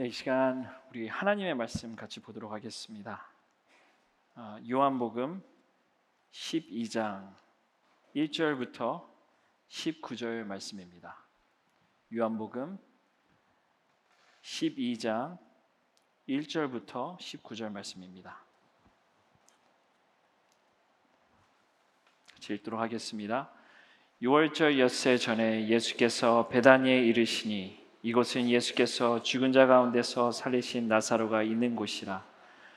네, 이 시간 우리 하나님의 말씀 같이 보도록 하겠습니다. 어, 요한복음 12장 1절부터 19절 말씀입니다. 요한복음 12장 1절부터 19절 말씀입니다. 읽도록 하겠습니다. 6월절 엿새 전에 예수께서 베다니에 이르시니 이곳은 예수께서 죽은 자 가운데서 살리신 나사로가 있는 곳이라.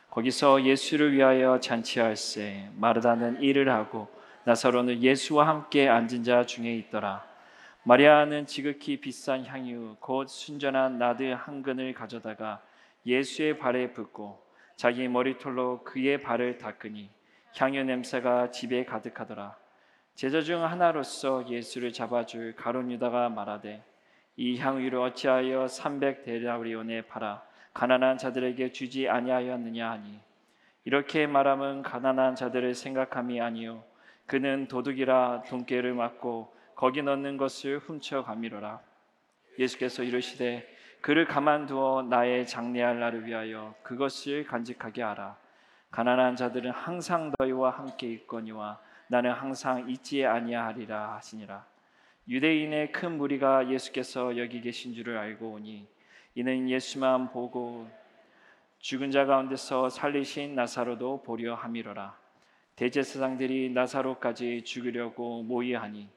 거기서 예수를 위하여 잔치할세 마르다는 일을 하고 나사로는 예수와 함께 앉은 자 중에 있더라. 마리아는 지극히 비싼 향유 곧 순전한 나드 한 근을 가져다가 예수의 발에 붓고 자기 머리털로 그의 발을 닦으니 향유 냄새가 집에 가득하더라. 제자 중 하나로서 예수를 잡아줄 가론 유다가 말하되 이 향유를 어찌하여 300 데나리온에 팔아 가난한 자들에게 주지 아니하였느냐 하니? 이렇게 말함은 가난한 자들을 생각함이 아니요. 그는 도둑이라 돈깨를 맞고 거기 넣는 것을 훔쳐 가미로라. 예수께서 이르시되 그를 가만두어 나의 장례할 날을 위하여 그것을 간직하게 하라. 가난한 자들은 항상 너희와 함께 있거니와 나는 항상 있지 아니하리라 하시니라 유대인의 큰 무리가 예수께서 여기 계신 줄을 알고 오니 이는 예수만 보고 죽은 자 가운데서 살리신 나사로도 보려 함이로라. 대제사장들이 나사로까지 죽이려고 모의하니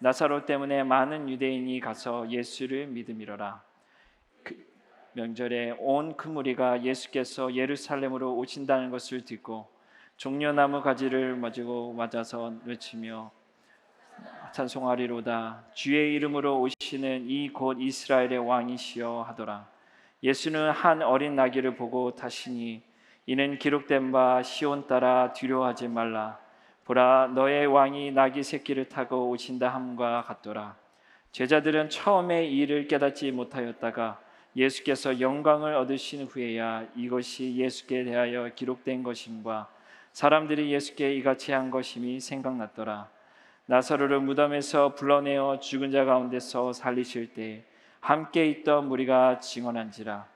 나사로 때문에 많은 유대인이 가서 예수를 믿음이로라. 그 명절에 온큰 무리가 예수께서 예루살렘으로 오신다는 것을 듣고 종려나무 가지를 맞고 맞아서 외치며 찬송하리로다. 주의 이름으로 오시는 이 곧 이스라엘의 왕이시여 하더라. 예수는 한 어린 나귀를 보고 다시니 이는 기록된 바 시온 따라 두려워하지 말라. 보라 너의 왕이 나귀 새끼를 타고 오신다 함과 같더라. 제자들은 처음에 이 일을 깨닫지 못하였다가 예수께서 영광을 얻으신 후에야 이것이 예수께 대하여 기록된 것임과 사람들이 예수께 이같이 한 것임이 생각났더라 나사로를 무덤에서 불러내어 죽은 자 가운데서 살리실 때 함께 있던 무리가 증언한지라.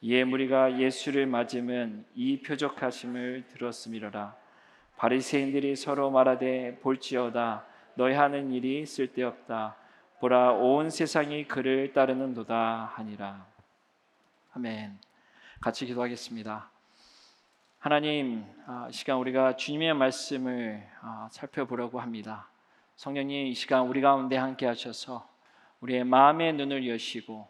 이에 무리가 예수를 맞으면 이 표적하심을 들었음이로라. 바리새인들이 서로 말하되 볼지어다 너희 하는 일이 쓸데없다. 보라 온 세상이 그를 따르는도다 하니라. 아멘. 같이 기도하겠습니다. 하나님 아, 시간 우리가 주님의 말씀을 아, 살펴보려고 합니다 성령님 이 시간 우리 가운데 함께 하셔서 우리의 마음의 눈을 여시고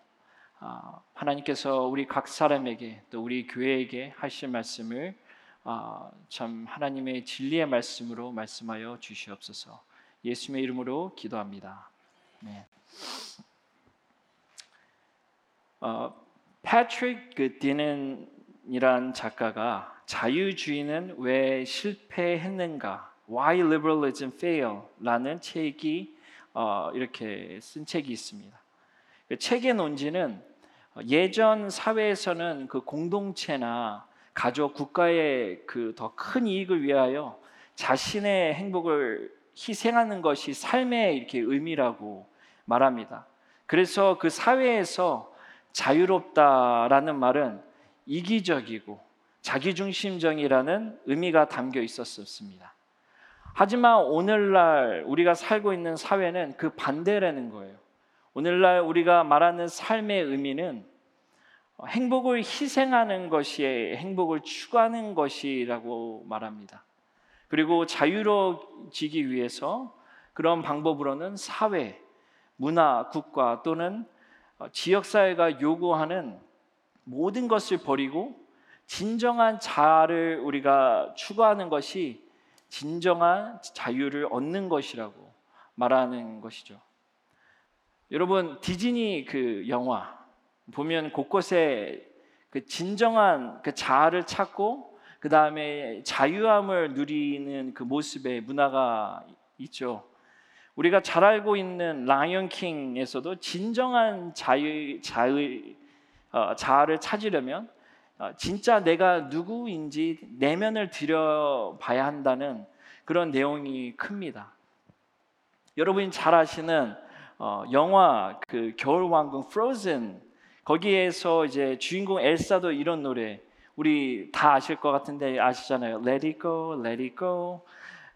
아, 하나님께서 우리 각 사람에게 또 우리 교회에게 하실 말씀을 아, 참 하나님의 진리의 말씀으로 말씀하여 주시옵소서. 예수님의 이름으로 기도합니다. 네. 어, 패트릭 그 디넨이란 작가가 자유주의는 왜 실패했는가 Why Liberalism Fail라는 책이 어, 이렇게 쓴 책이 있습니다. 그 책의 논지는 예전 사회에서는 그 공동체나 가족, 국가의 그 더 큰 이익을 위하여 자신의 행복을 희생하는 것이 삶의 이렇게 의미라고 말합니다. 그래서 그 사회에서 자유롭다라는 말은 이기적이고 자기중심적이라는 의미가 담겨 있었습니다. 하지만 오늘날 우리가 살고 있는 사회는 그 반대라는 거예요. 오늘날 우리가 말하는 삶의 의미는 행복을 희생하는 것이 행복을 추구하는 것이라고 말합니다. 그리고 자유로워지기 위해서 그런 방법으로는 사회, 문화, 국가 또는 지역 사회가 요구하는 모든 것을 버리고 진정한 자아를 우리가 추구하는 것이 진정한 자유를 얻는 것이라고 말하는 것이죠. 여러분 디즈니 그 영화 보면 곳곳에 그 진정한 그 자아를 찾고 그 다음에 자유함을 누리는 그 모습의 문화가 있죠. 우리가 잘 알고 있는 라이언 킹에서도 진정한 자유 자유 어, 자아를 찾으려면 어, 진짜 내가 누구인지 내면을 들여봐야 한다는 그런 내용이 큽니다. 여러분이 잘 아시는 어, 영화 그 겨울 왕국 프로즌 거기에서 이제 주인공 엘사도 이런 노래 우리 다 아실 것 같은데 아시잖아요. Let it go, let it go,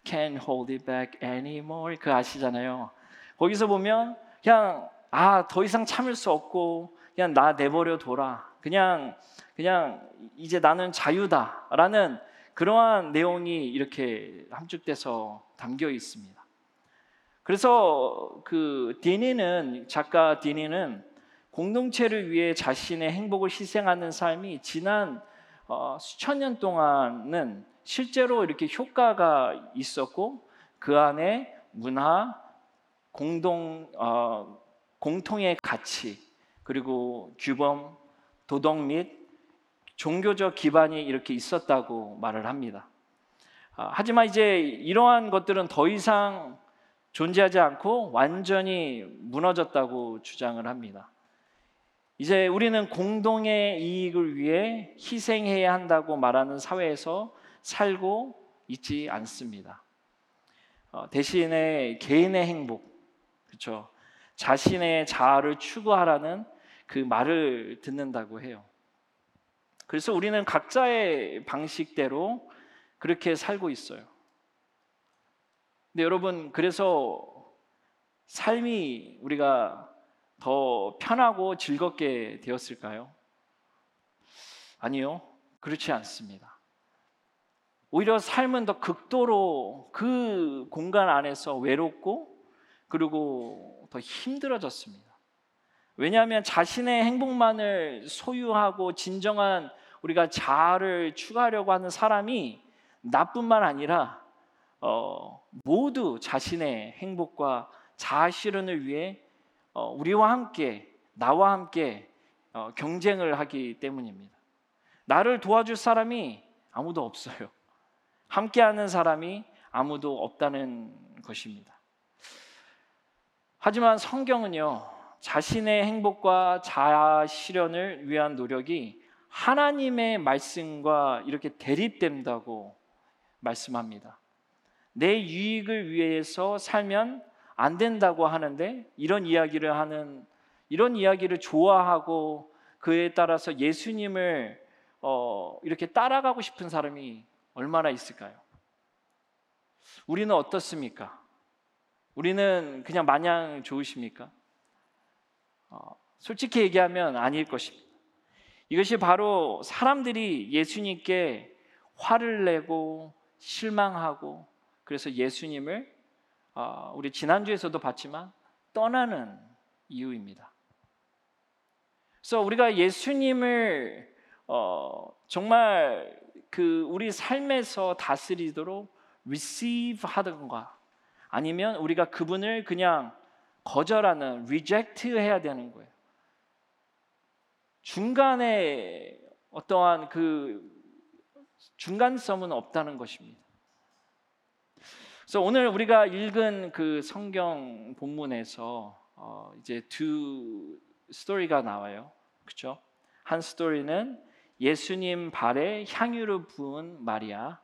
can't hold it back anymore. 그 아시잖아요. 거기서 보면 그냥 아 더 이상 참을 수 없고 그냥 나 내버려 둬라. 그냥 그냥 이제 나는 자유다라는 그러한 내용이 이렇게 함축돼서 담겨 있습니다. 그래서 그 디니는 작가 디니는 공동체를 위해 자신의 행복을 희생하는 삶이 지난 어, 수천 년 동안은 실제로 이렇게 효과가 있었고 그 안에 문화, 공동 어, 공통의 가치 그리고 규범, 도덕 및 종교적 기반이 이렇게 있었다고 말을 합니다. 아, 하지만 이제 이러한 것들은 더 이상 존재하지 않고 완전히 무너졌다고 주장을 합니다. 이제 우리는 공동의 이익을 위해 희생해야 한다고 말하는 사회에서 살고 있지 않습니다. 어, 대신에 개인의 행복, 그렇죠? 자신의 자아를 추구하라는 그 말을 듣는다고 해요. 그래서 우리는 각자의 방식대로 그렇게 살고 있어요. 근데 여러분, 그래서 삶이 우리가 더 편하고 즐겁게 되었을까요? 아니요. 그렇지 않습니다. 오히려 삶은 더 극도로 그 공간 안에서 외롭고 그리고 더 힘들어졌습니다. 왜냐하면 자신의 행복만을 소유하고 진정한 우리가 자아를 추구하려고 하는 사람이 나뿐만 아니라 어, 모두 자신의 행복과 자아 실현을 위해 어, 우리와 함께 나와 함께 어, 경쟁을 하기 때문입니다. 나를 도와줄 사람이 아무도 없어요. 함께하는 사람이 아무도 없다는 것입니다. 하지만 성경은요, 자신의 행복과 자아 실현을 위한 노력이 하나님의 말씀과 이렇게 대립된다고 말씀합니다. 내 유익을 위해서 살면 안 된다고 하는데 이런 이야기를 하는 이런 이야기를 좋아하고 그에 따라서 예수님을 어, 이렇게 따라가고 싶은 사람이 얼마나 있을까요? 우리는 어떻습니까? 우리는 그냥 마냥 좋으십니까? 어, 솔직히 얘기하면 아닐 것입니다. 이것이 바로 사람들이 예수님께 화를 내고 실망하고 그래서 예수님을 어, 우리 지난주에서도 봤지만 떠나는 이유입니다. 그래서 우리가 예수님을 어, 정말 그 우리 삶에서 다스리도록 receive 하던가 아니면 우리가 그분을 그냥 거절하는 reject 해야 되는 거예요. 중간에 어떠한 그 중간성은 없다는 것입니다. 그래서 오늘 우리가 읽은 그 성경 본문에서 어 이제 두 스토리가 나와요. 그렇죠? 한 스토리는 예수님 발에 향유를 부은 마리아,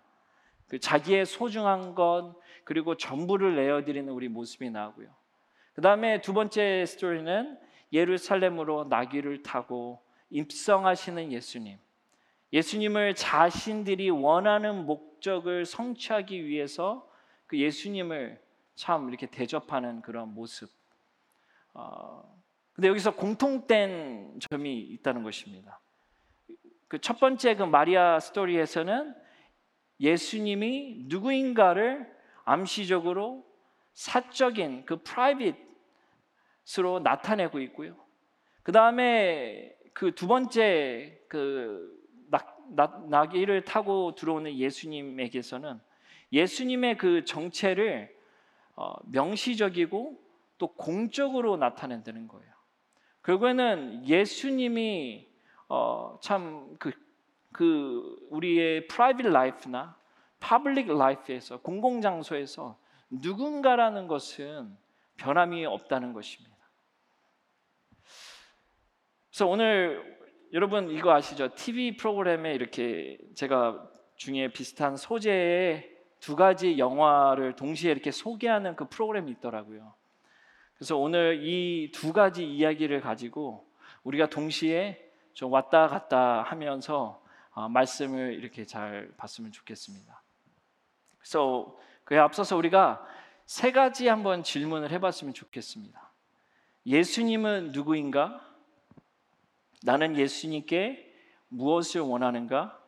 그 자기의 소중한 것 그리고 전부를 내어드리는 우리 모습이 나오고요. 그 다음에 두 번째 스토리는 예루살렘으로 나귀를 타고 입성하시는 예수님. 예수님을 자신들이 원하는 목적을 성취하기 위해서 그 예수님을 참 이렇게 대접하는 그런 모습. 어, 근데 여기서 공통된 점이 있다는 것입니다. 그 첫 번째 그 마리아 스토리에서는 예수님이 누구인가를 암시적으로 사적인 그 프라이빗으로 나타내고 있고요. 그 다음에 그 두 번째 그 나귀를 타고 들어오는 예수님에게서는 예수님의 그 정체를 어, 명시적이고 또 공적으로 나타낸다는 거예요. 결국에는 예수님이 어, 참그 그 우리의 private life나 public life에서 공공 장소에서 누군가라는 것은 변함이 없다는 것입니다. 그래서 오늘 여러분 이거 아시죠? TV 프로그램에 이렇게 제가 중에 비슷한 소재의 두 가지 영화를 동시에 이렇게 소개하는 그 프로그램이 있더라고요. 그래서 오늘 이 두 가지 이야기를 가지고 우리가 동시에 좀 왔다 갔다 하면서 어, 말씀을 이렇게 잘 봤으면 좋겠습니다. 그래서 그에 앞서서 우리가 세 가지 한번 질문을 해봤으면 좋겠습니다. 예수님은 누구인가? 나는 예수님께 무엇을 원하는가?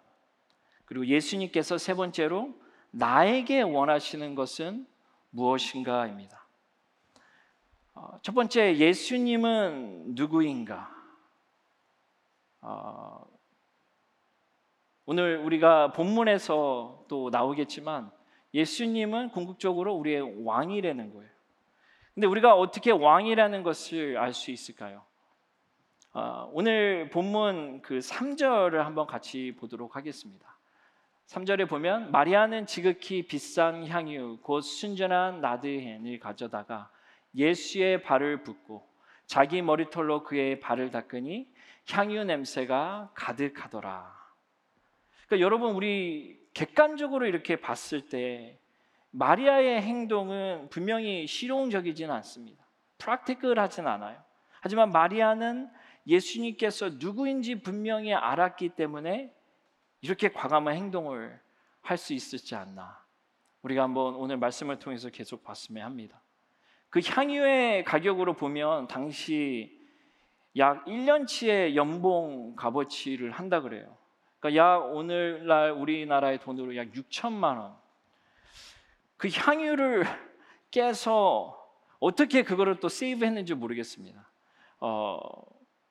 그리고 예수님께서 세 번째로 나에게 원하시는 것은 무엇인가입니다. 어, 첫 번째 예수님은 누구인가? 어, 오늘 우리가 본문에서 또 나오겠지만 예수님은 궁극적으로 우리의 왕이라는 거예요. 근데 우리가 어떻게 왕이라는 것을 알 수 있을까요? 어, 오늘 본문 그 3절을 한번 같이 보도록 하겠습니다. 3절에 보면 마리아는 지극히 비싼 향유 곧 순전한 나드헨을 가져다가 예수의 발을 붓고 자기 머리털로 그의 발을 닦으니 향유 냄새가 가득하더라. 그러니까 여러분 우리 객관적으로 이렇게 봤을 때 마리아의 행동은 분명히 실용적이지는 않습니다. 프랙티컬하진 않아요. 하지만 마리아는 예수님께서 누구인지 분명히 알았기 때문에 이렇게 과감한 행동을 할 수 있었지 않나. 우리가 한번 오늘 말씀을 통해서 계속 봤으면 합니다. 그 향유의 가격으로 보면 당시 약 1년치의 연봉 값어치를 한다 그래요. 그러니까 약 오늘날 우리나라의 돈으로 약 6천만 원. 그 향유를 깨서 어떻게 그거를 또 세이브했는지 모르겠습니다. 어,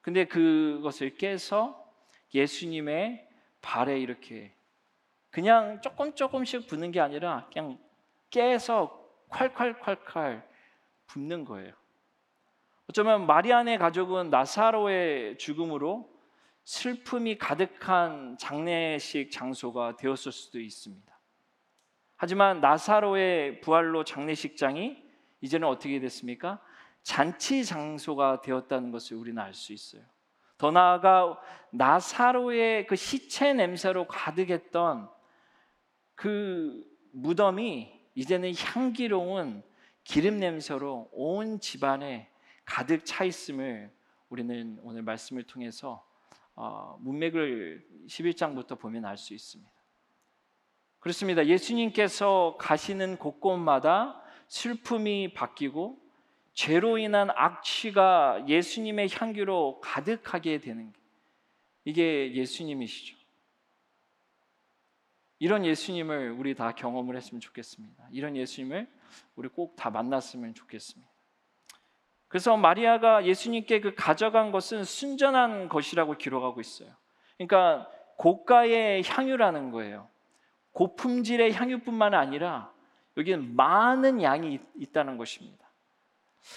근데 그것을 깨서 예수님의 발에 이렇게 그냥 조금 조금씩 붓는 게 아니라 그냥 깨서 콸콸콸콸 붓는 거예요. 어쩌면 마리안의 가족은 나사로의 죽음으로 슬픔이 가득한 장례식 장소가 되었을 수도 있습니다. 하지만 나사로의 부활로 장례식장이 이제는 어떻게 됐습니까? 잔치 장소가 되었다는 것을 우리는 알 수 있어요. 더 나아가 나사로의 그 시체 냄새로 가득했던 그 무덤이 이제는 향기로운 기름 냄새로 온 집안에 가득 차 있음을 우리는 오늘 말씀을 통해서 어, 문맥을 11장부터 보면 알 수 있습니다. 그렇습니다. 예수님께서 가시는 곳곳마다 슬픔이 바뀌고 죄로 인한 악취가 예수님의 향기로 가득하게 되는 게 이게 예수님이시죠. 이런 예수님을 우리 다 경험을 했으면 좋겠습니다. 이런 예수님을 우리 꼭 다 만났으면 좋겠습니다. 그래서 마리아가 예수님께 그 가져간 것은 순전한 것이라고 기록하고 있어요. 그러니까 고가의 향유라는 거예요. 고품질의 향유뿐만 아니라 여기는 많은 양이 있다는 것입니다.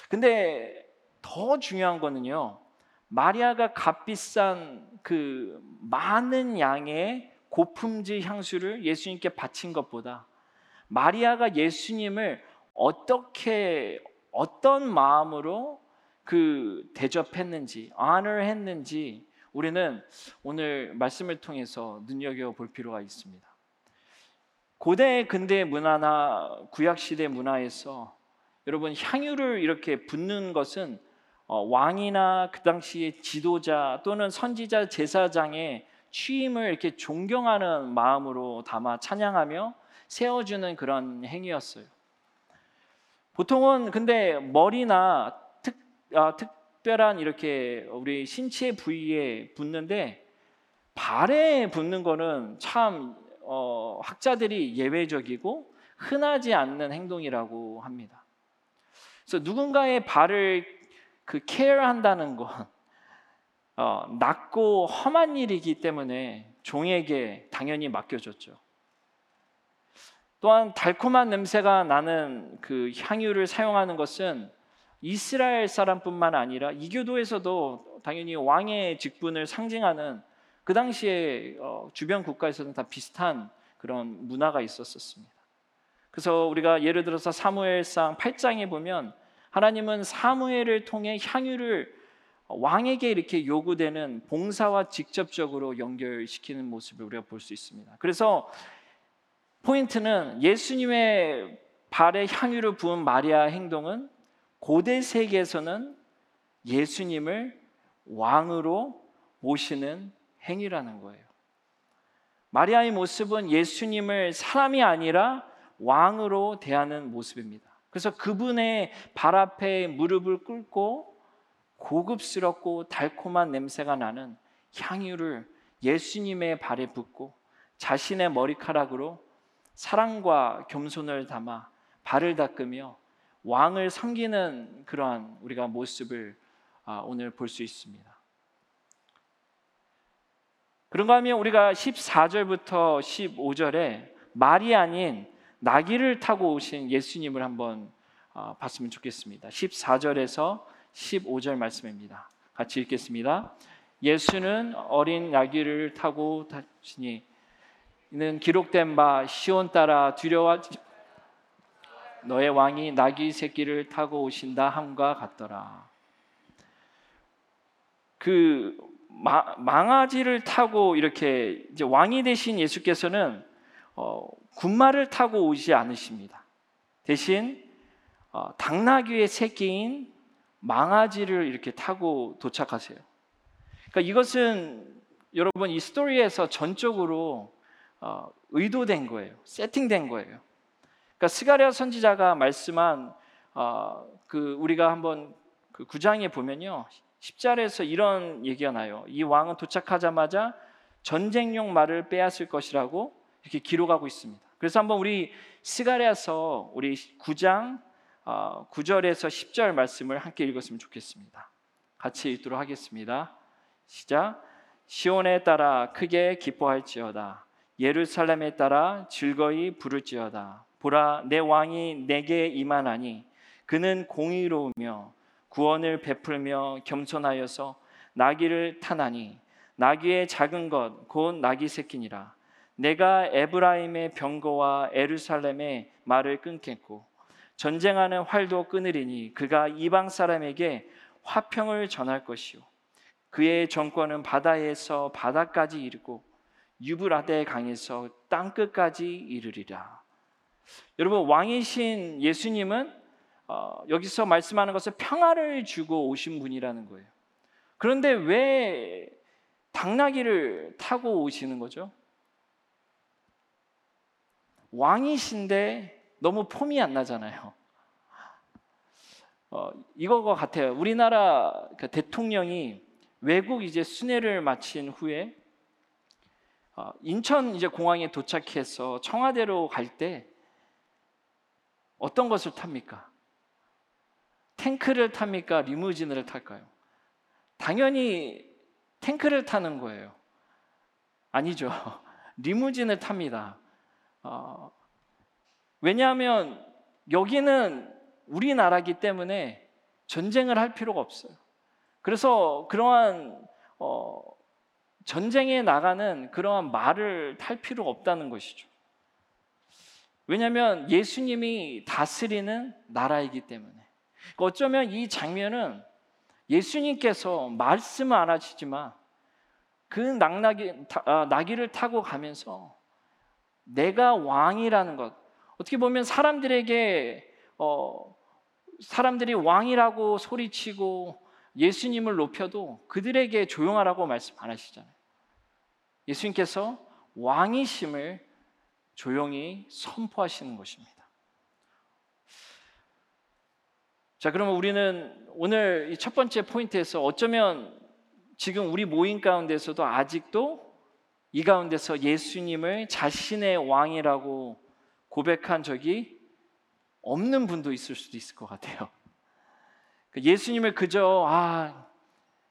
근데 더 중요한 거는요. 마리아가 값비싼 그 많은 양의 고품질 향수를 예수님께 바친 것보다 마리아가 예수님을 어떻게 어떤 마음으로 그 대접했는지, honor했는지 우리는 오늘 말씀을 통해서 눈여겨 볼 필요가 있습니다. 고대 근대 문화나 구약 시대 문화에서 여러분 향유를 이렇게 붓는 것은 어, 왕이나 그 당시의 지도자 또는 선지자 제사장의 취임을 이렇게 존경하는 마음으로 담아 찬양하며 세워주는 그런 행위였어요. 보통은 근데 머리나 특, 아, 특별한 이렇게 우리 신체 부위에 붓는데 발에 붓는 거는 참 어, 학자들이 예외적이고 흔하지 않는 행동이라고 합니다. 그래서 누군가의 발을 그 케어한다는 건 어, 낮고 험한 일이기 때문에 종에게 당연히 맡겨졌죠. 또한 달콤한 냄새가 나는 그 향유를 사용하는 것은 이스라엘 사람뿐만 아니라 이교도에서도 당연히 왕의 직분을 상징하는 그 당시에 어, 주변 국가에서는 다 비슷한 그런 문화가 있었습니다. 그래서 우리가 예를 들어서 사무엘상 8장에 보면 하나님은 사무엘을 통해 향유를 왕에게 이렇게 요구되는 봉사와 직접적으로 연결시키는 모습을 우리가 볼 수 있습니다. 그래서 포인트는 예수님의 발에 향유를 부은 마리아 행동은 고대 세계에서는 예수님을 왕으로 모시는 행위라는 거예요. 마리아의 모습은 예수님을 사람이 아니라 왕으로 대하는 모습입니다. 그래서 그분의 발 앞에 무릎을 꿇고 고급스럽고 달콤한 냄새가 나는 향유를 예수님의 발에 붓고 자신의 머리카락으로 사랑과 겸손을 담아 발을 닦으며 왕을 섬기는 그러한 우리가 모습을 아, 오늘 볼 수 있습니다. 그런가 하면 우리가 14절부터 15절에 말이 아닌 나귀를 타고 오신 예수님을 한번 아, 봤으면 좋겠습니다. 14절에서 15절 말씀입니다. 같이 읽겠습니다. 예수는 어린 나귀를 타고 다시니 이 는 기록된 바 시온 따라 두려워하지 너의 왕이 나귀 새끼를 타고 오신다 함과 같더라. 그 마, 망아지를 타고 이렇게 이제 왕이 되신 예수께서는 어, 군마를 타고 오지 않으십니다. 대신 어, 당나귀의 새끼인 망아지를 이렇게 타고 도착하세요. 그러니까 이것은 여러분 이 스토리에서 전적으로 어, 의도된 거예요. 세팅된 거예요. 그러니까 스가랴 선지자가 말씀한 어, 그 우리가 한번 그 구장에 보면요. 10절에서 이런 얘기가 나요. 이 왕은 도착하자마자 전쟁용 말을 빼앗을 것이라고 이렇게 기록하고 있습니다. 그래서 한번 우리 스가랴서 우리 9장 9절에서 10절 말씀을 함께 읽었으면 좋겠습니다. 같이 읽도록 하겠습니다. 시작. 시온에 따라 크게 기뻐할지어다. 예루살렘에 따라 즐거이 부를지어다. 보라 내 왕이 내게 임하나니 그는 공의로우며 구원을 베풀며 겸손하여서 나귀를 타나니 나귀의 작은 것 곧 나귀 새끼니라 내가 에브라임의 병거와 에루살렘의 말을 끊겠고 전쟁하는 활도 끊으리니 그가 이방 사람에게 화평을 전할 것이요 그의 정권은 바다에서 바다까지 이르고 유브라데 강에서 땅 끝까지 이르리라. 여러분 왕이신 예수님은 어, 여기서 말씀하는 것은 평화를 주고 오신 분이라는 거예요. 그런데 왜 당나귀를 타고 오시는 거죠? 왕이신데 너무 폼이 안 나잖아요. 어, 이거와 같아요. 우리나라 그 대통령이 외국 이제 순회를 마친 후에 어, 인천 이제 공항에 도착해서 청와대로 갈 때 어떤 것을 탑니까? 탱크를 탑니까? 리무진을 탈까요? 당연히 탱크를 타는 거예요. 아니죠. 리무진을 탑니다. 어, 왜냐하면 여기는 우리나라기 때문에 전쟁을 할 필요가 없어요. 그래서 그러한 어, 전쟁에 나가는 그러한 말을 탈 필요가 없다는 것이죠. 왜냐하면 예수님이 다스리는 나라이기 때문에. 그러니까 어쩌면 이 장면은 예수님께서 말씀을 안 하시지만 그 낙나기, 아, 나귀를 타고 가면서 내가 왕이라는 것 어떻게 보면 사람들에게 어, 사람들이 왕이라고 소리치고 예수님을 높여도 그들에게 조용하라고 말씀 안 하시잖아요. 예수님께서 왕이심을 조용히 선포하시는 것입니다. 자, 그러면 우리는 오늘 첫 번째 포인트에서 어쩌면 지금 우리 모임 가운데서도 아직도 이 가운데서 예수님을 자신의 왕이라고 고백한 적이 없는 분도 있을 수도 있을 것 같아요. 그 예수님을 그저 아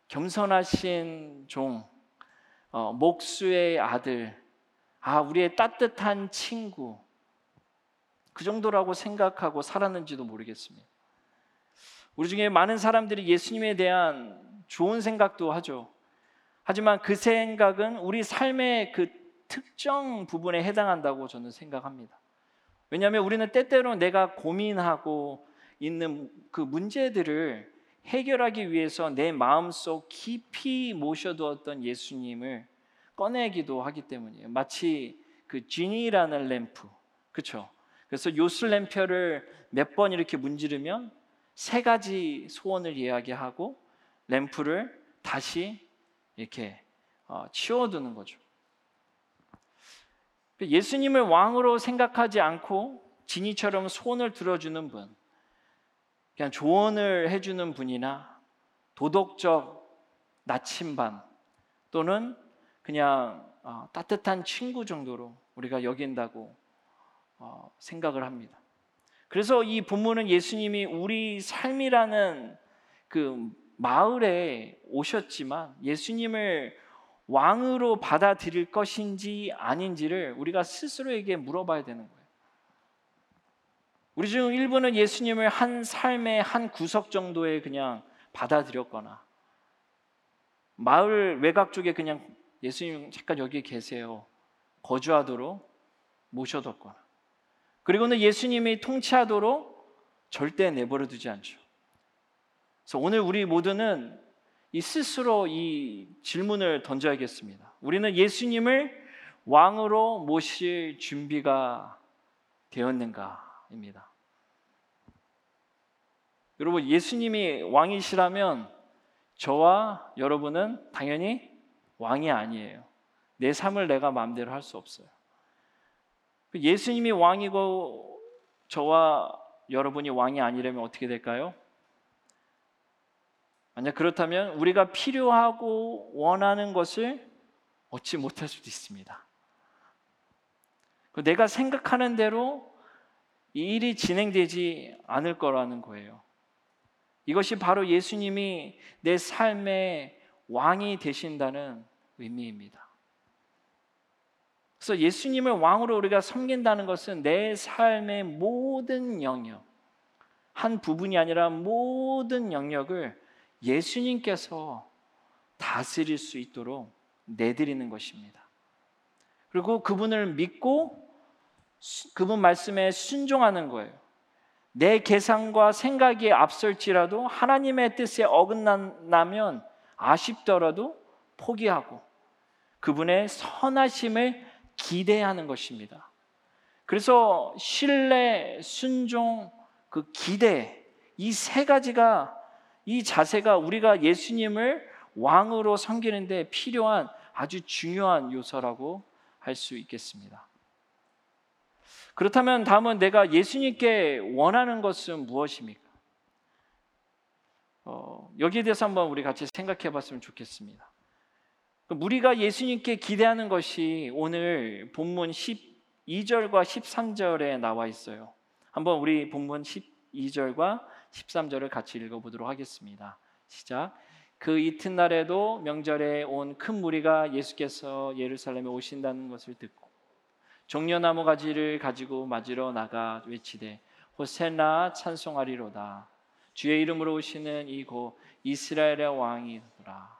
겸손하신 종, 어, 목수의 아들, 아 우리의 따뜻한 친구 그 정도라고 생각하고 살았는지도 모르겠습니다. 우리 중에 많은 사람들이 예수님에 대한 좋은 생각도 하죠. 하지만 그 생각은 우리 삶의 그 특정 부분에 해당한다고 저는 생각합니다. 왜냐하면 우리는 때때로 내가 고민하고 있는 그 문제들을 해결하기 위해서 내 마음속 깊이 모셔두었던 예수님을 꺼내기도 하기 때문이에요. 마치 그 지니라는 램프, 그렇죠? 그래서 요술 램표를 몇 번 이렇게 문지르면 세 가지 소원을 이야기하고 램프를 다시 이렇게 어, 치워두는 거죠. 예수님을 왕으로 생각하지 않고 진이처럼 손을 들어주는 분, 그냥 조언을 해주는 분이나 도덕적 나침반 또는 그냥 어, 따뜻한 친구 정도로 우리가 여긴다고 어, 생각을 합니다. 그래서 이 본문은 예수님이 우리 삶이라는 그 마을에 오셨지만 예수님을 왕으로 받아들일 것인지 아닌지를 우리가 스스로에게 물어봐야 되는 거예요. 우리 중 일부는 예수님을 한 삶의 한 구석 정도에 그냥 받아들였거나 마을 외곽 쪽에 그냥 예수님 잠깐 여기 계세요. 거주하도록 모셔뒀거나 그리고는 예수님이 통치하도록 절대 내버려 두지 않죠. 그래서 오늘 우리 모두는 이 스스로 이 질문을 던져야겠습니다. 우리는 예수님을 왕으로 모실 준비가 되었는가 입니다. 여러분 예수님이 왕이시라면 저와 여러분은 당연히 왕이 아니에요. 내 삶을 내가 마음대로 할 수 없어요. 예수님이 왕이고 저와 여러분이 왕이 아니라면 어떻게 될까요? 만약 그렇다면 우리가 필요하고 원하는 것을 얻지 못할 수도 있습니다. 내가 생각하는 대로 이 일이 진행되지 않을 거라는 거예요. 이것이 바로 예수님이 내 삶의 왕이 되신다는 의미입니다. 그래서 예수님을 왕으로 우리가 섬긴다는 것은 내 삶의 모든 영역, 한 부분이 아니라 모든 영역을 예수님께서 다스릴 수 있도록 내드리는 것입니다. 그리고 그분을 믿고 그분 말씀에 순종하는 거예요. 내 계산과 생각이 앞설지라도 하나님의 뜻에 어긋나면 아쉽더라도 포기하고 그분의 선하심을 기대하는 것입니다. 그래서 신뢰, 순종, 그 기대 이 세 가지가 이 자세가 우리가 예수님을 왕으로 섬기는데 필요한 아주 중요한 요소라고 할 수 있겠습니다. 그렇다면 다음은 내가 예수님께 원하는 것은 무엇입니까? 어, 여기에 대해서 한번 우리 같이 생각해 봤으면 좋겠습니다. 우리가 예수님께 기대하는 것이 오늘 본문 12절과 13절에 나와 있어요. 한번 우리 본문 12절과 13절을 같이 읽어보도록 하겠습니다. 시작. 그 이튿날에도 명절에 온 큰 무리가 예수께서 예루살렘에 오신다는 것을 듣고 종려나무 가지를 가지고 맞으러 나가 외치되 호세나 찬송하리로다. 주의 이름으로 오시는 이고 이스라엘의 왕이더라.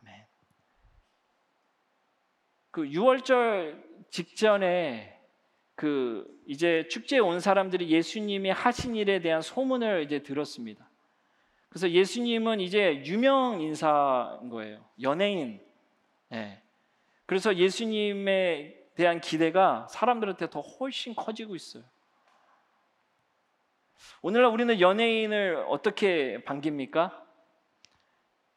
아멘. 그 6월절 직전에 그 이제 축제에 온 사람들이 예수님이 하신 일에 대한 소문을 이제 들었습니다. 그래서 예수님은 이제 유명 인사인 거예요. 연예인. 네. 그래서 예수님에 대한 기대가 사람들한테 더 훨씬 커지고 있어요. 오늘날 우리는 연예인을 어떻게 반깁니까?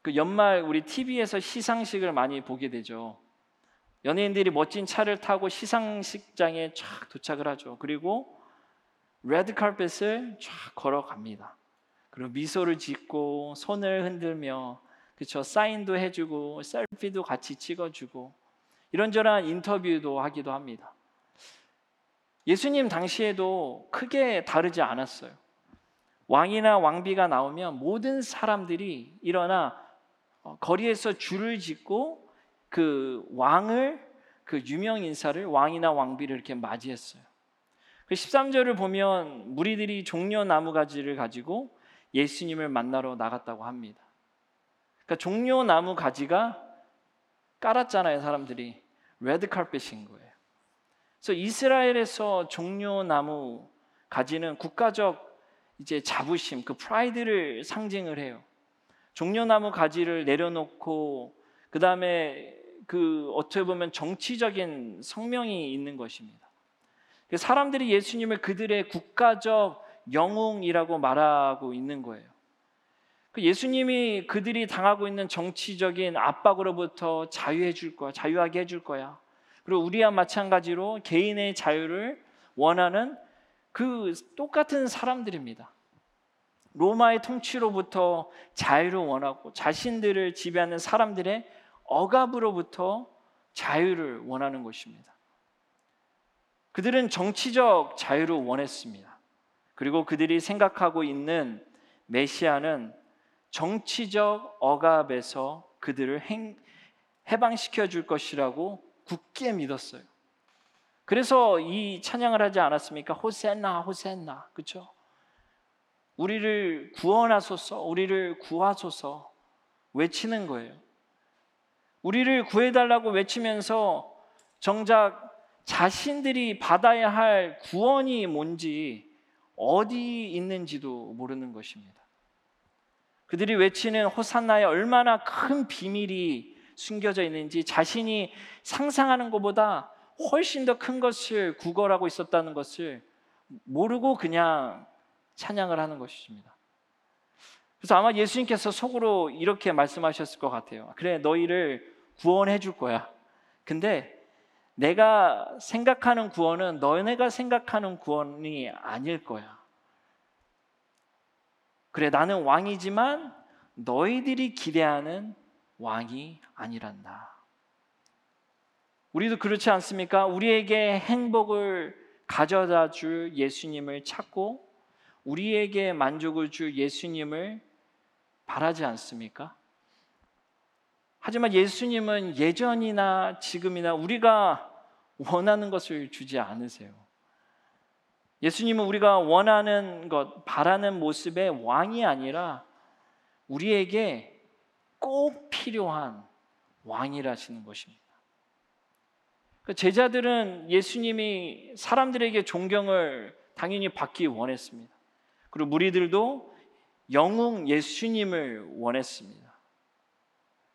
그 연말 우리 TV에서 시상식을 많이 보게 되죠. 연예인들이 멋진 차를 타고 시상식장에 쫙 도착을 하죠. 그리고 레드 카펫을 쫙 걸어갑니다. 그리고 미소를 짓고 손을 흔들며 그쵸 사인도 해주고 셀피도 같이 찍어주고 이런저런 인터뷰도 하기도 합니다. 예수님 당시에도 크게 다르지 않았어요. 왕이나 왕비가 나오면 모든 사람들이 일어나 어, 거리에서 줄을 짓고 그 왕을 그 유명 인사를 왕이나 왕비를 이렇게 맞이했어요. 그 13절을 보면 무리들이 종려 나무 가지를 가지고 예수님을 만나러 나갔다고 합니다. 그러니까 종려 나무 가지가 깔았잖아요, 사람들이. 레드 카펫인 거예요. 그래서 이스라엘에서 종려 나무 가지는 국가적 이제 자부심, 그 프라이드를 상징을 해요. 종려나무 가지를 내려놓고 그 다음에 그 어떻게 보면 정치적인 성명이 있는 것입니다. 사람들이 예수님을 그들의 국가적 영웅이라고 말하고 있는 거예요. 그 예수님이 그들이 당하고 있는 정치적인 압박으로부터 자유해 줄 거야. 자유하게 해줄 거야. 그리고 우리와 마찬가지로 개인의 자유를 원하는 그 똑같은 사람들입니다. 로마의 통치로부터 자유를 원하고 자신들을 지배하는 사람들의 억압으로부터 자유를 원하는 것입니다. 그들은 정치적 자유를 원했습니다. 그리고 그들이 생각하고 있는 메시아는 정치적 억압에서 그들을 행, 해방시켜 줄 것이라고 굳게 믿었어요. 그래서 이 찬양을 하지 않았습니까? 호센나, 호센나. 그렇죠? 우리를 구원하소서, 우리를 구하소서 외치는 거예요. 우리를 구해달라고 외치면서 정작 자신들이 받아야 할 구원이 뭔지 어디 있는지도 모르는 것입니다. 그들이 외치는 호산나에 얼마나 큰 비밀이 숨겨져 있는지 자신이 상상하는 것보다 훨씬 더 큰 것을 구걸하고 있었다는 것을 모르고 그냥 찬양을 하는 것입니다. 그래서 아마 예수님께서 속으로 이렇게 말씀하셨을 것 같아요. 그래, 너희를 구원해 줄 거야. 근데 내가 생각하는 구원은 너네가 생각하는 구원이 아닐 거야. 그래, 나는 왕이지만 너희들이 기대하는 왕이 아니란다. 우리도 그렇지 않습니까? 우리에게 행복을 가져다 줄 예수님을 찾고 우리에게 만족을 줄 예수님을 바라지 않습니까? 하지만 예수님은 예전이나 지금이나 우리가 원하는 것을 주지 않으세요. 예수님은 우리가 원하는 것, 바라는 모습의 왕이 아니라 우리에게 꼭 필요한 왕이라시는 것입니다. 그 제자들은 예수님이 사람들에게 존경을 당연히 받기 원했습니다. 그리고 무리들도 영웅 예수님을 원했습니다.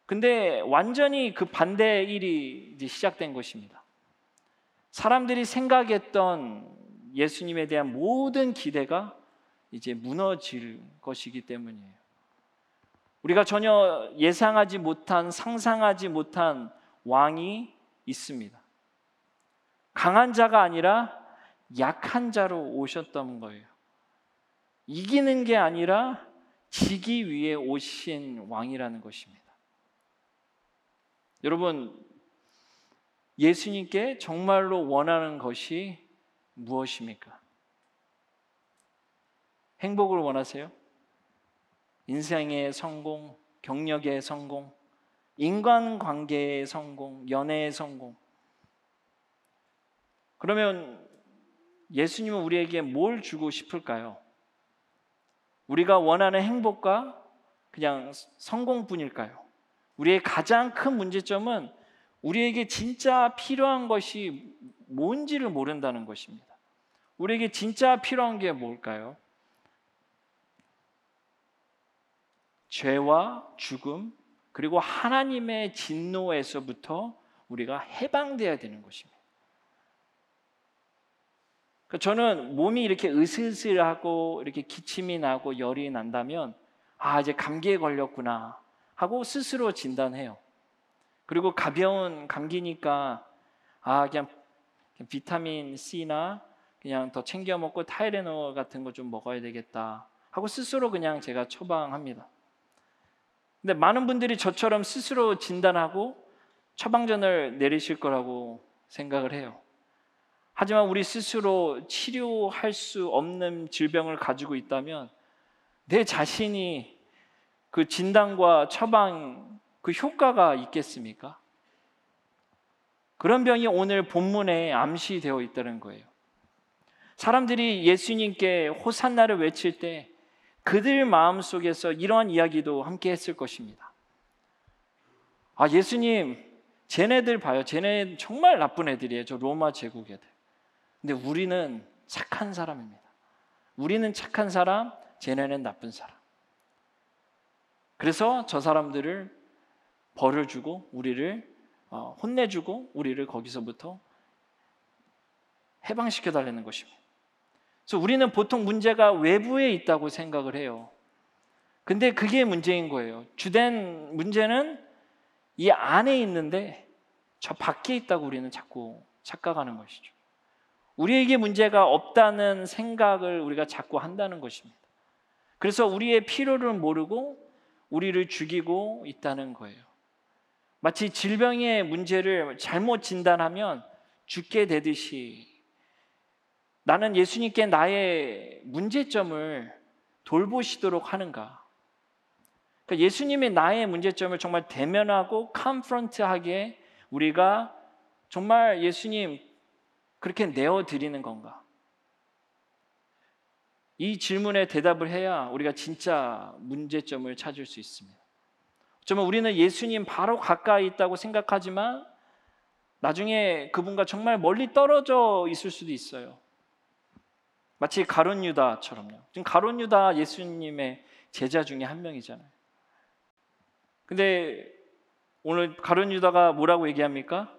근데 완전히 그 반대 일이 이제 시작된 것입니다. 사람들이 생각했던 예수님에 대한 모든 기대가 이제 무너질 것이기 때문이에요. 우리가 전혀 예상하지 못한, 상상하지 못한 왕이 있습니다. 강한 자가 아니라 약한 자로 오셨던 거예요. 이기는 게 아니라 지기 위해 오신 왕이라는 것입니다. 여러분, 예수님께 정말로 원하는 것이 무엇입니까? 행복을 원하세요? 인생의 성공, 경력의 성공, 인간관계의 성공, 연애의 성공. 그러면 예수님은 우리에게 뭘 주고 싶을까요? 우리가 원하는 행복과 그냥 성공뿐일까요? 우리의 가장 큰 문제점은 우리에게 진짜 필요한 것이 뭔지를 모른다는 것입니다. 우리에게 진짜 필요한 게 뭘까요? 죄와 죽음 그리고 하나님의 진노에서부터 우리가 해방돼야 되는 것입니다. 그러니까 저는 몸이 이렇게 으슬으슬하고 이렇게 기침이 나고 열이 난다면 아 이제 감기에 걸렸구나 하고 스스로 진단해요. 그리고 가벼운 감기니까 아 그냥 비타민 C나 그냥 더 챙겨 먹고 타이레놀 같은 거 좀 먹어야 되겠다 하고 스스로 그냥 제가 처방합니다. 근데 많은 분들이 저처럼 스스로 진단하고 처방전을 내리실 거라고 생각을 해요. 하지만 우리 스스로 치료할 수 없는 질병을 가지고 있다면 내 자신이 그 진단과 처방 그 효과가 있겠습니까? 그런 병이 오늘 본문에 암시되어 있다는 거예요. 사람들이 예수님께 호산나를 외칠 때 그들 마음 속에서 이러한 이야기도 함께 했을 것입니다. 아, 예수님, 쟤네들 봐요. 쟤네 정말 나쁜 애들이에요. 저 로마 제국 애들. 근데 우리는 착한 사람입니다. 우리는 착한 사람, 쟤네는 나쁜 사람. 그래서 저 사람들을 벌을 주고 우리를 어, 혼내주고 우리를 거기서부터 해방시켜 달라는 것입니다. 그래서 우리는 보통 문제가 외부에 있다고 생각을 해요. 근데 그게 문제인 거예요. 주된 문제는 이 안에 있는데 저 밖에 있다고 우리는 자꾸 착각하는 것이죠. 우리에게 문제가 없다는 생각을 우리가 자꾸 한다는 것입니다. 그래서 우리의 필요를 모르고 우리를 죽이고 있다는 거예요. 마치 질병의 문제를 잘못 진단하면 죽게 되듯이 나는 예수님께 나의 문제점을 돌보시도록 하는가? 그러니까 예수님의 나의 문제점을 정말 대면하고 컨프런트하게 우리가 정말 예수님 그렇게 내어 드리는 건가? 이 질문에 대답을 해야 우리가 진짜 문제점을 찾을 수 있습니다. 정말 우리는 예수님 바로 가까이 있다고 생각하지만 나중에 그분과 정말 멀리 떨어져 있을 수도 있어요. 마치 가론 유다처럼요. 지금 가론 유다 예수님의 제자 중에 한 명이잖아요. 근데 오늘 가론 유다가 뭐라고 얘기합니까?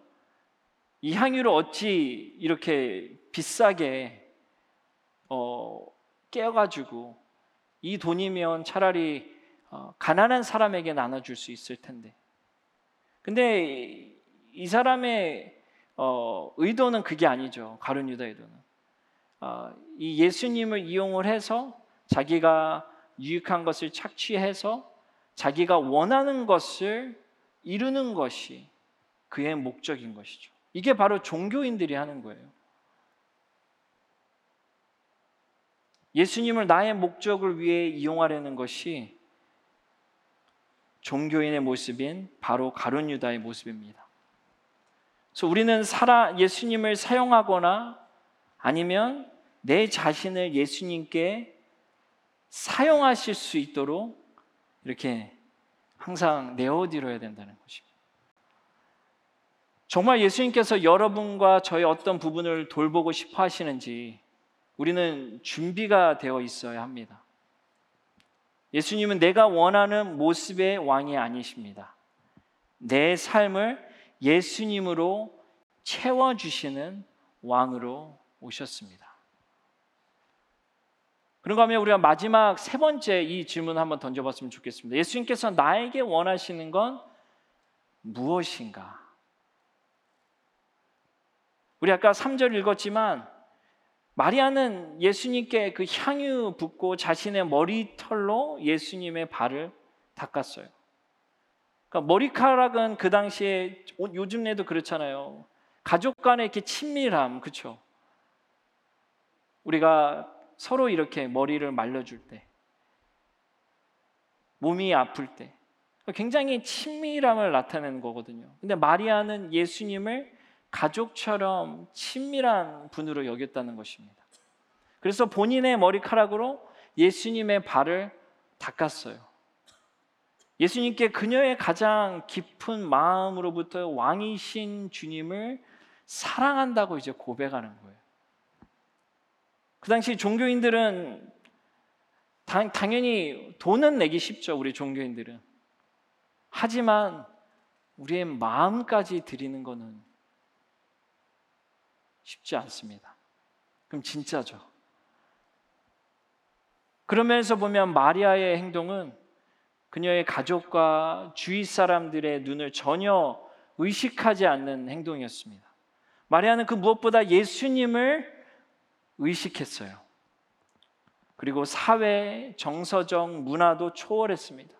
이 향유를 어찌 이렇게 비싸게 어, 깨어가지고 이 돈이면 차라리 어, 가난한 사람에게 나눠줄 수 있을 텐데. 근데 이 사람의 어, 의도는 그게 아니죠. 가룟 유다 의도는. 어, 이 예수님을 이용을 해서 자기가 유익한 것을 착취해서 자기가 원하는 것을 이루는 것이 그의 목적인 것이죠. 이게 바로 종교인들이 하는 거예요. 예수님을 나의 목적을 위해 이용하려는 것이 종교인의 모습인 바로 가룟 유다의 모습입니다. 그래서 우리는 살아 예수님을 사용하거나 아니면 내 자신을 예수님께 사용하실 수 있도록 이렇게 항상 내어드려야 된다는 것입니다. 정말 예수님께서 여러분과 저의 어떤 부분을 돌보고 싶어 하시는지 우리는 준비가 되어 있어야 합니다. 예수님은 내가 원하는 모습의 왕이 아니십니다. 내 삶을 예수님으로 채워주시는 왕으로 오셨습니다. 그런가 하면 우리가 마지막 세 번째 이 질문 한번 던져봤으면 좋겠습니다. 예수님께서 나에게 원하시는 건 무엇인가? 우리 아까 3절 읽었지만 마리아는 예수님께 그 향유 붓고 자신의 머리털로 예수님의 발을 닦았어요. 그러니까 머리카락은 그 당시에 요즘에도 그렇잖아요. 가족 간의 이렇게 친밀함, 그렇죠? 우리가 서로 이렇게 머리를 말려줄 때, 몸이 아플 때, 굉장히 친밀함을 나타내는 거거든요. 근데 마리아는 예수님을 가족처럼 친밀한 분으로 여겼다는 것입니다. 그래서 본인의 머리카락으로 예수님의 발을 닦았어요. 예수님께 그녀의 가장 깊은 마음으로부터 왕이신 주님을 사랑한다고 이제 고백하는 거예요. 그 당시 종교인들은 당, 당연히 돈은 내기 쉽죠. 우리 종교인들은. 하지만 우리의 마음까지 드리는 것은 쉽지 않습니다. 그럼 진짜죠. 그러면서 보면 마리아의 행동은 그녀의 가족과 주위 사람들의 눈을 전혀 의식하지 않는 행동이었습니다. 마리아는 그 무엇보다 예수님을 의식했어요. 그리고 사회, 정서적, 문화도 초월했습니다.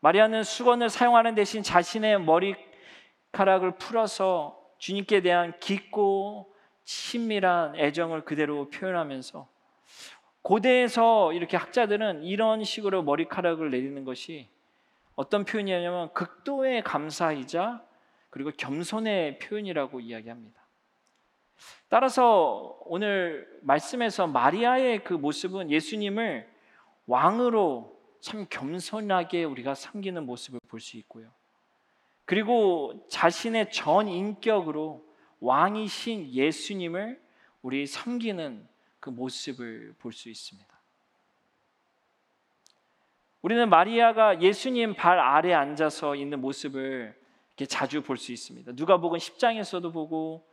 마리아는 수건을 사용하는 대신 자신의 머리카락을 풀어서 주님께 대한 깊고 친밀한 애정을 그대로 표현하면서 고대에서 이렇게 학자들은 이런 식으로 머리카락을 내리는 것이 어떤 표현이냐면 극도의 감사이자 그리고 겸손의 표현이라고 이야기합니다. 따라서 오늘 말씀에서 마리아의 그 모습은 예수님을 왕으로 참 겸손하게 우리가 섬기는 모습을 볼 수 있고요. 그리고 자신의 전 인격으로 왕이신 예수님을 우리 섬기는 그 모습을 볼 수 있습니다. 우리는 마리아가 예수님 발 아래 앉아서 있는 모습을 이렇게 자주 볼 수 있습니다. 누가복음 10장에서도 보고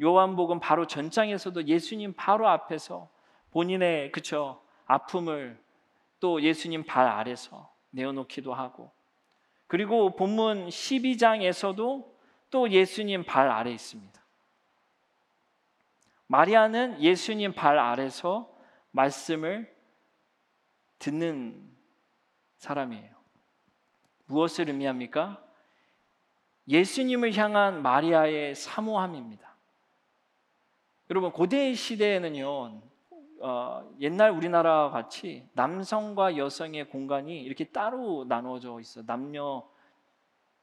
요한복음 바로 전장에서도 예수님 바로 앞에서 본인의 그쵸 아픔을 또 예수님 발 아래서 내어놓기도 하고 그리고 본문 12장에서도 또 예수님 발 아래 있습니다. 마리아는 예수님 발 아래서 말씀을 듣는 사람이에요. 무엇을 의미합니까? 예수님을 향한 마리아의 사모함입니다. 여러분 고대 시대에는요 어, 옛날 우리나라와 같이 남성과 여성의 공간이 이렇게 따로 나누어져 있어 남녀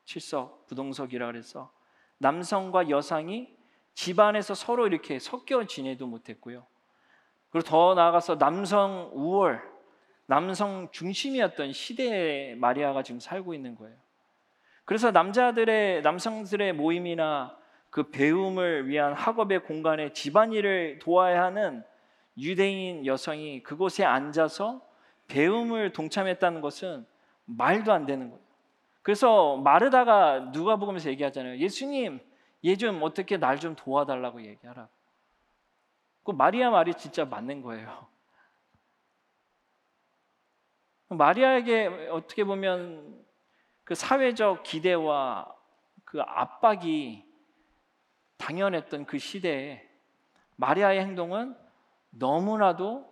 칠석 부동석이라 그래서 남성과 여성이 집안에서 서로 이렇게 섞여 지내도 못했고요. 그리고 더 나아가서 남성 우월, 남성 중심이었던 시대에 마리아가 지금 살고 있는 거예요. 그래서 남자들의 남성들의 모임이나 그 배움을 위한 학업의 공간에 집안일을 도와야 하는 유대인 여성이 그곳에 앉아서 배움을 동참했다는 것은 말도 안 되는 거예요. 그래서 마르다가 누가복음에서 얘기하잖아요. 예수님, 얘 좀 어떻게 날 좀 도와달라고 얘기하라. 그 마리아 말이 진짜 맞는 거예요. 마리아에게 어떻게 보면 그 사회적 기대와 그 압박이 당연했던 그 시대에 마리아의 행동은 너무나도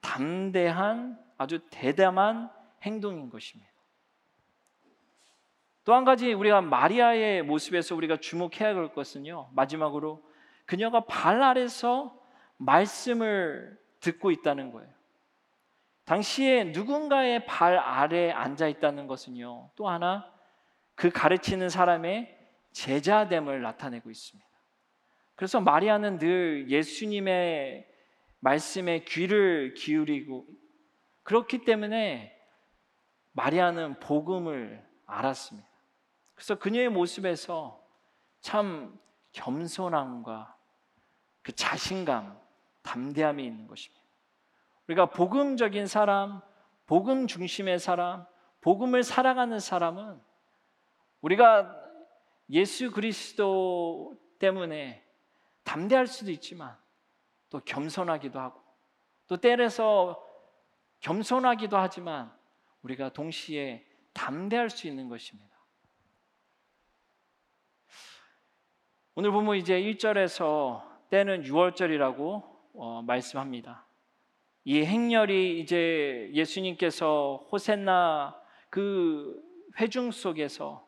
담대한 아주 대담한 행동인 것입니다. 또 한 가지 우리가 마리아의 모습에서 우리가 주목해야 할 것은요. 마지막으로 그녀가 발 아래서 말씀을 듣고 있다는 거예요. 당시에 누군가의 발 아래 앉아 있다는 것은요. 또 하나 그 가르치는 사람의 제자됨을 나타내고 있습니다. 그래서 마리아는 늘 예수님의 말씀에 귀를 기울이고 그렇기 때문에 마리아는 복음을 알았습니다. 그래서 그녀의 모습에서 참 겸손함과 그 자신감, 담대함이 있는 것입니다. 우리가 복음적인 사람, 복음 중심의 사람, 복음을 살아가는 사람은 우리가 예수 그리스도 때문에 담대할 수도 있지만 또 겸손하기도 하고 또 때려서 겸손하기도 하지만 우리가 동시에 담대할 수 있는 것입니다. 오늘 보면 이제 1절에서 때는 6월절이라고 어, 말씀합니다. 이 행렬이 이제 예수님께서 호센나 그 회중 속에서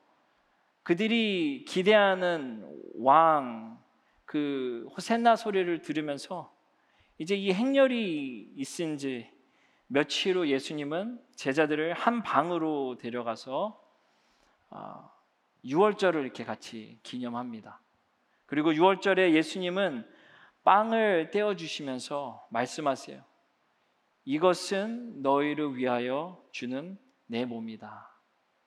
그들이 기대하는 왕, 그 호센나 소리를 들으면서 이제 이 행렬이 있은 지 며칠 후 예수님은 제자들을 한 방으로 데려가서 6월절을 아, 이렇게 같이 기념합니다. 그리고 6월절에 예수님은 빵을 떼어 주시면서 말씀하세요. 이것은 너희를 위하여 주는 내 몸이다.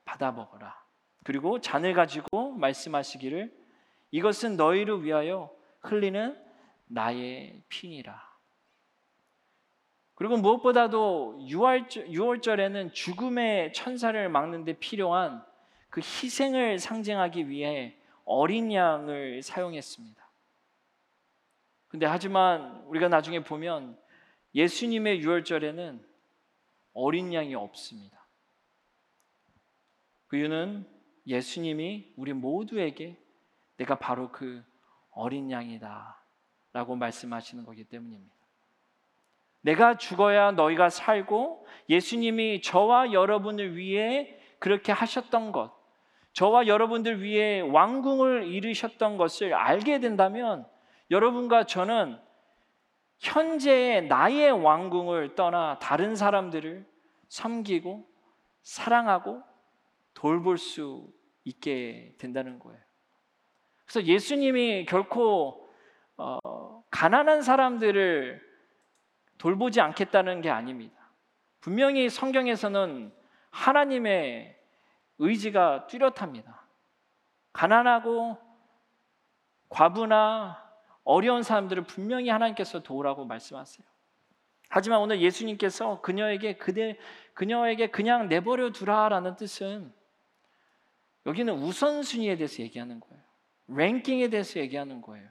받아 먹어라. 그리고 잔을 가지고 말씀하시기를 이것은 너희를 위하여 흘리는 나의 피니라. 그리고 무엇보다도 6월, 6월절 에는 죽음의 천사를 막는 데 필요한 그 희생을 상징하기 위해 어린 양을 사용했습니다. 근데 하지만 우리가 나중에 보면 예수님의 6월절에는 어린 양이 없습니다. 그 이유는 예수님이 우리 모두에게 내가 바로 그 어린 양이다 라고 말씀하시는 거기 때문입니다. 내가 죽어야 너희가 살고 예수님이 저와 여러분을 위해 그렇게 하셨던 것, 저와 여러분들 위해 왕궁을 이루셨던 것을 알게 된다면 여러분과 저는 현재의 나의 왕궁을 떠나 다른 사람들을 섬기고 사랑하고 돌볼 수 있게 된다는 거예요. 그래서 예수님이 결코 어, 가난한 사람들을 돌보지 않겠다는 게 아닙니다. 분명히 성경에서는 하나님의 의지가 뚜렷합니다. 가난하고 과부나 어려운 사람들을 분명히 하나님께서 도우라고 말씀하세요. 하지만 오늘 예수님께서 그녀에게 그대 그녀에게 그냥 내버려 두라라는 뜻은 여기는 우선순위에 대해서 얘기하는 거예요. 랭킹에 대해서 얘기하는 거예요.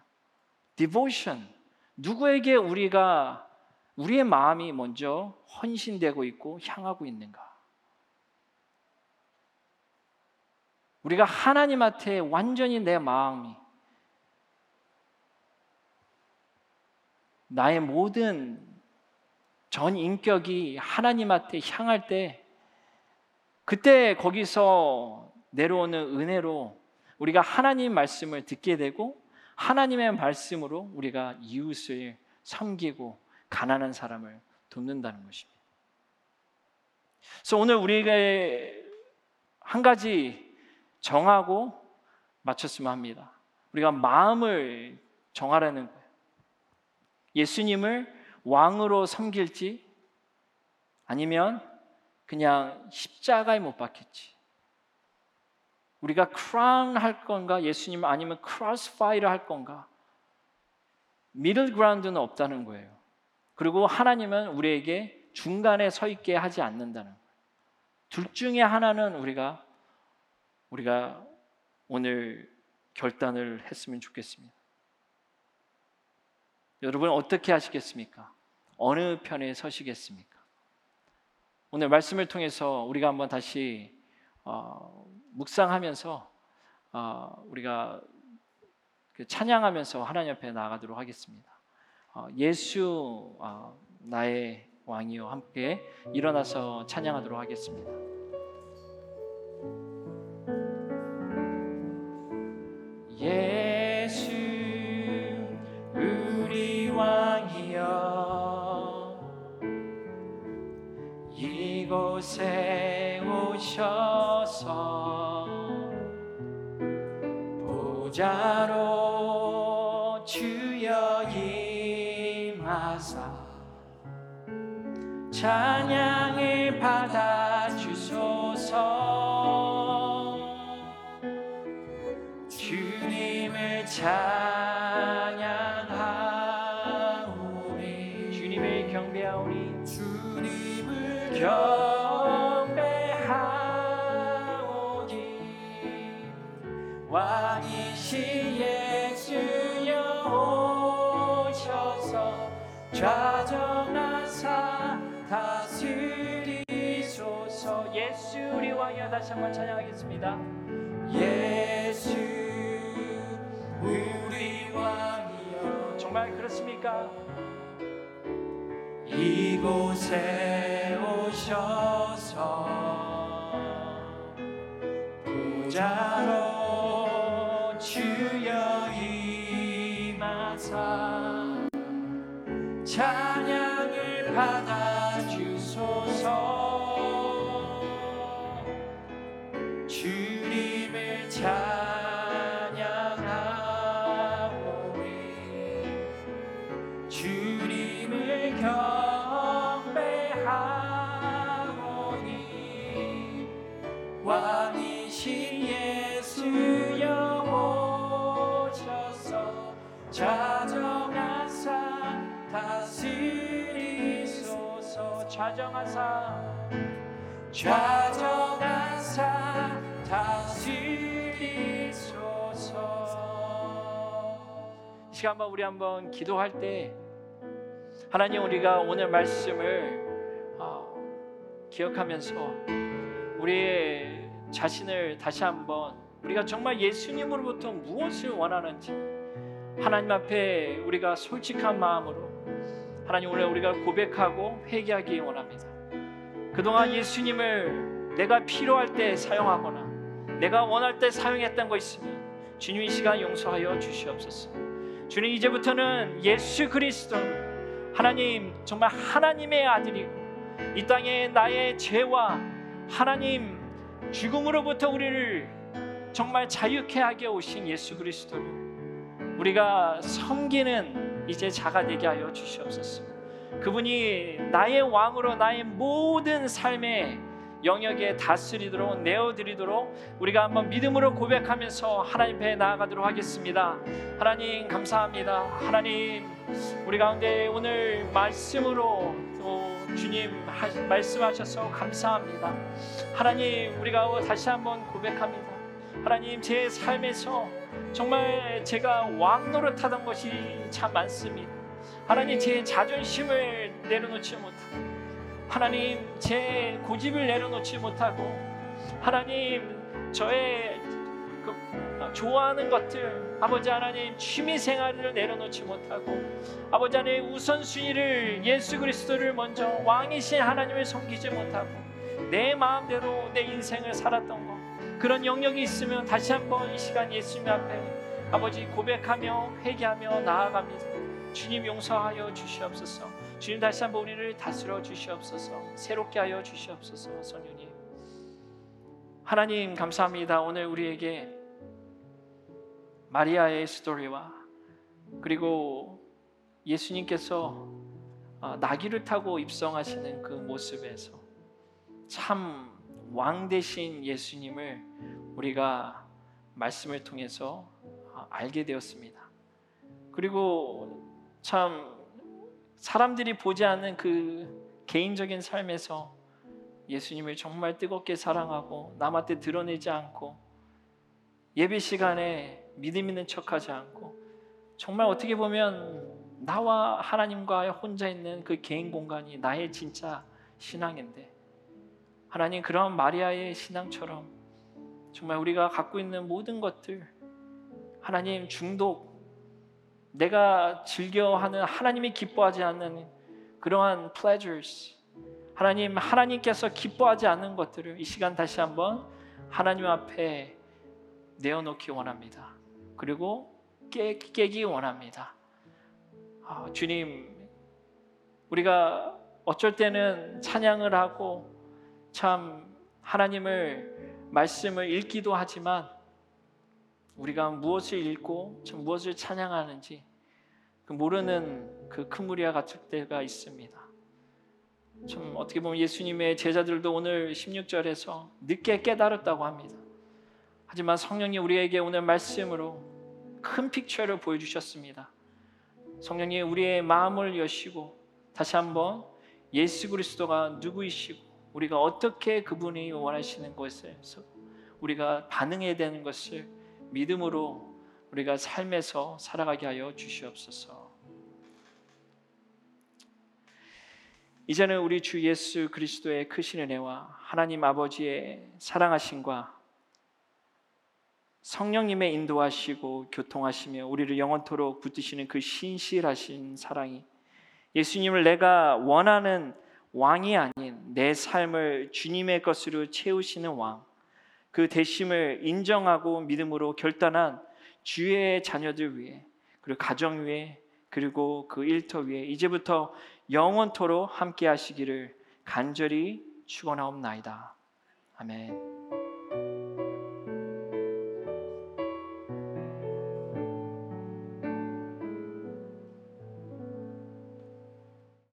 devotion. 누구에게 우리가 우리의 마음이 먼저 헌신되고 있고 향하고 있는가? 우리가 하나님한테 완전히 내 마음이 나의 모든 전 인격이 하나님한테 향할 때 그때 거기서 내려오는 은혜로 우리가 하나님 말씀을 듣게 되고 하나님의 말씀으로 우리가 이웃을 섬기고 가난한 사람을 돕는다는 것입니다. 그래서 오늘 우리가 한 가지 정하고 맞췄으면 합니다. 우리가 마음을 정하라는 거예요. 예수님을 왕으로 섬길지 아니면 그냥 십자가에 못 박혔지. 우리가 크라운 할 건가 예수님 아니면 크로스파이를 할 건가 미들 그라운드는 없다는 거예요. 그리고 하나님은 우리에게 중간에 서 있게 하지 않는다는. 둘 중에 하나는 우리가 우리가 오늘 결단을 했으면 좋겠습니다. 여러분 어떻게 하시겠습니까? 어느 편에 서시겠습니까? 오늘 말씀을 통해서 우리가 한번 다시 어, 묵상하면서 어, 우리가 그 찬양하면서 하나님 앞에 나아가도록 하겠습니다. 어, 예수 어, 나의 왕이요 함께 일어나서 찬양하도록 하겠습니다. 예수 우리 왕이여 이곳에 오셔서 보좌로 주여 임하사 찬양을 받아 주소서. 주님을 찬양하오니. 주님을 경배하오니. 주님을 경배하오니. 왕이 시 예수여 오셔서 좌정하사 다스리소서. 예수 우리 왕이여 다시 한번 찬양하겠습니다. 예수 우리 왕이여. 정말 그렇습니까? 이곳에 오셔서 부자로 찬 좌정하사 좌정하사 다스리소서. 이 시간 한번 우리 한번 기도할 때 하나님 우리가 오늘 말씀을 어, 기억하면서 우리의 자신을 다시 한번 우리가 정말 예수님으로부터 무엇을 원하는지 하나님 앞에 우리가 솔직한 마음으로 하나님 오늘 우리가 고백하고 회개하기 원합니다. 그동안 예수님을 내가 필요할 때 사용하거나 내가 원할 때 사용했던 거 있으면 주님 이 시간 용서하여 주시옵소서. 주님 이제부터는 예수 그리스도 하나님 정말 하나님의 아들이고 이 땅에 나의 죄와 하나님 죽음으로부터 우리를 정말 자유케 하게 오신 예수 그리스도를 우리가 섬기는 이제 자가 되게 하여 주시옵소서. 그분이 나의 왕으로 나의 모든 삶의 영역에 다스리도록 내어드리도록 우리가 한번 믿음으로 고백하면서 하나님 앞에 나아가도록 하겠습니다. 하나님 감사합니다. 하나님 우리 가운데 오늘 말씀으로 또 주님 하- 말씀하셔서 감사합니다. 하나님 우리가 다시 한번 고백합니다. 하나님 제 삶에서 정말 제가 왕 노릇하던 것이 참 많습니다. 하나님 제 자존심을 내려놓지 못하고 하나님 제 고집을 내려놓지 못하고 하나님 저의 그 좋아하는 것들 아버지 하나님 취미 생활을 내려놓지 못하고 아버지 하나님 우선순위를 예수 그리스도를 먼저 왕이신 하나님을 섬기지 못하고 내 마음대로 내 인생을 살았던 것 그런 영역이 있으면 다시 한번 이 시간 예수님 앞에 아버지 고백하며 회개하며 나아갑니다. 주님 용서하여 주시옵소서. 주님 다시 한번 우리를 다스려 주시옵소서. 새롭게 하여 주시옵소서. 성령님. 하나님 감사합니다. 오늘 우리에게 마리아의 스토리와 그리고 예수님께서 아, 나귀를 타고 입성하시는 그 모습에서 참 왕 대신 예수님을 우리가 말씀을 통해서 아, 알게 되었습니다. 그리고 참 사람들이 보지 않는 그 개인적인 삶에서 예수님을 정말 뜨겁게 사랑하고 남한테 드러내지 않고 예배 시간에 믿음 있는 척하지 않고 정말 어떻게 보면 나와 하나님과 혼자 있는 그 개인 공간이 나의 진짜 신앙인데 하나님 그런 마리아의 신앙처럼 정말 우리가 갖고 있는 모든 것들 하나님 중독 내가 즐겨하는 하나님이 기뻐하지 않는 그러한 pleasures 하나님 하나님께서 기뻐하지 않는 것들을 이 시간 다시 한번 하나님 앞에 내어놓기 원합니다. 그리고 깨, 깨기 원합니다. 아, 주님, 우리가 어쩔 때는 찬양을 하고 참 하나님을 말씀을 읽기도 하지만 우리가 무엇을 읽고 참 무엇을 찬양하는지 그 모르는 그큰 무리와 같을 때가 있습니다. 참 어떻게 보면 예수님의 제자들도 오늘 16절에서 늦게 깨달았다고 합니다. 하지만 성령님 우리에게 오늘 말씀으로 큰 픽처를 보여주셨습니다. 성령님 우리의 마음을 여시고 다시 한번 예수 그리스도가 누구이시고 우리가 어떻게 그분이 원하시는 것에서 우리가 반응해야 되는 것을 믿음으로 우리가 삶에서 살아가게 하여 주시옵소서. 이제는 우리 주 예수 그리스도의 크신 은혜와 하나님 아버지의 사랑하심과 성령님의 인도하시고 교통하시며 우리를 영원토록 붙드시는 그 신실하신 사랑이 예수님을 내가 원하는 왕이 아닌 내 삶을 주님의 것으로 채우시는 왕, 그 대심을 인정하고 믿음으로 결단한 주의 자녀들 위해 그리고 가정 위에 그리고 그 일터 위에 이제부터 영원토록 함께 하시기를 간절히 축원하옵나이다. 아멘.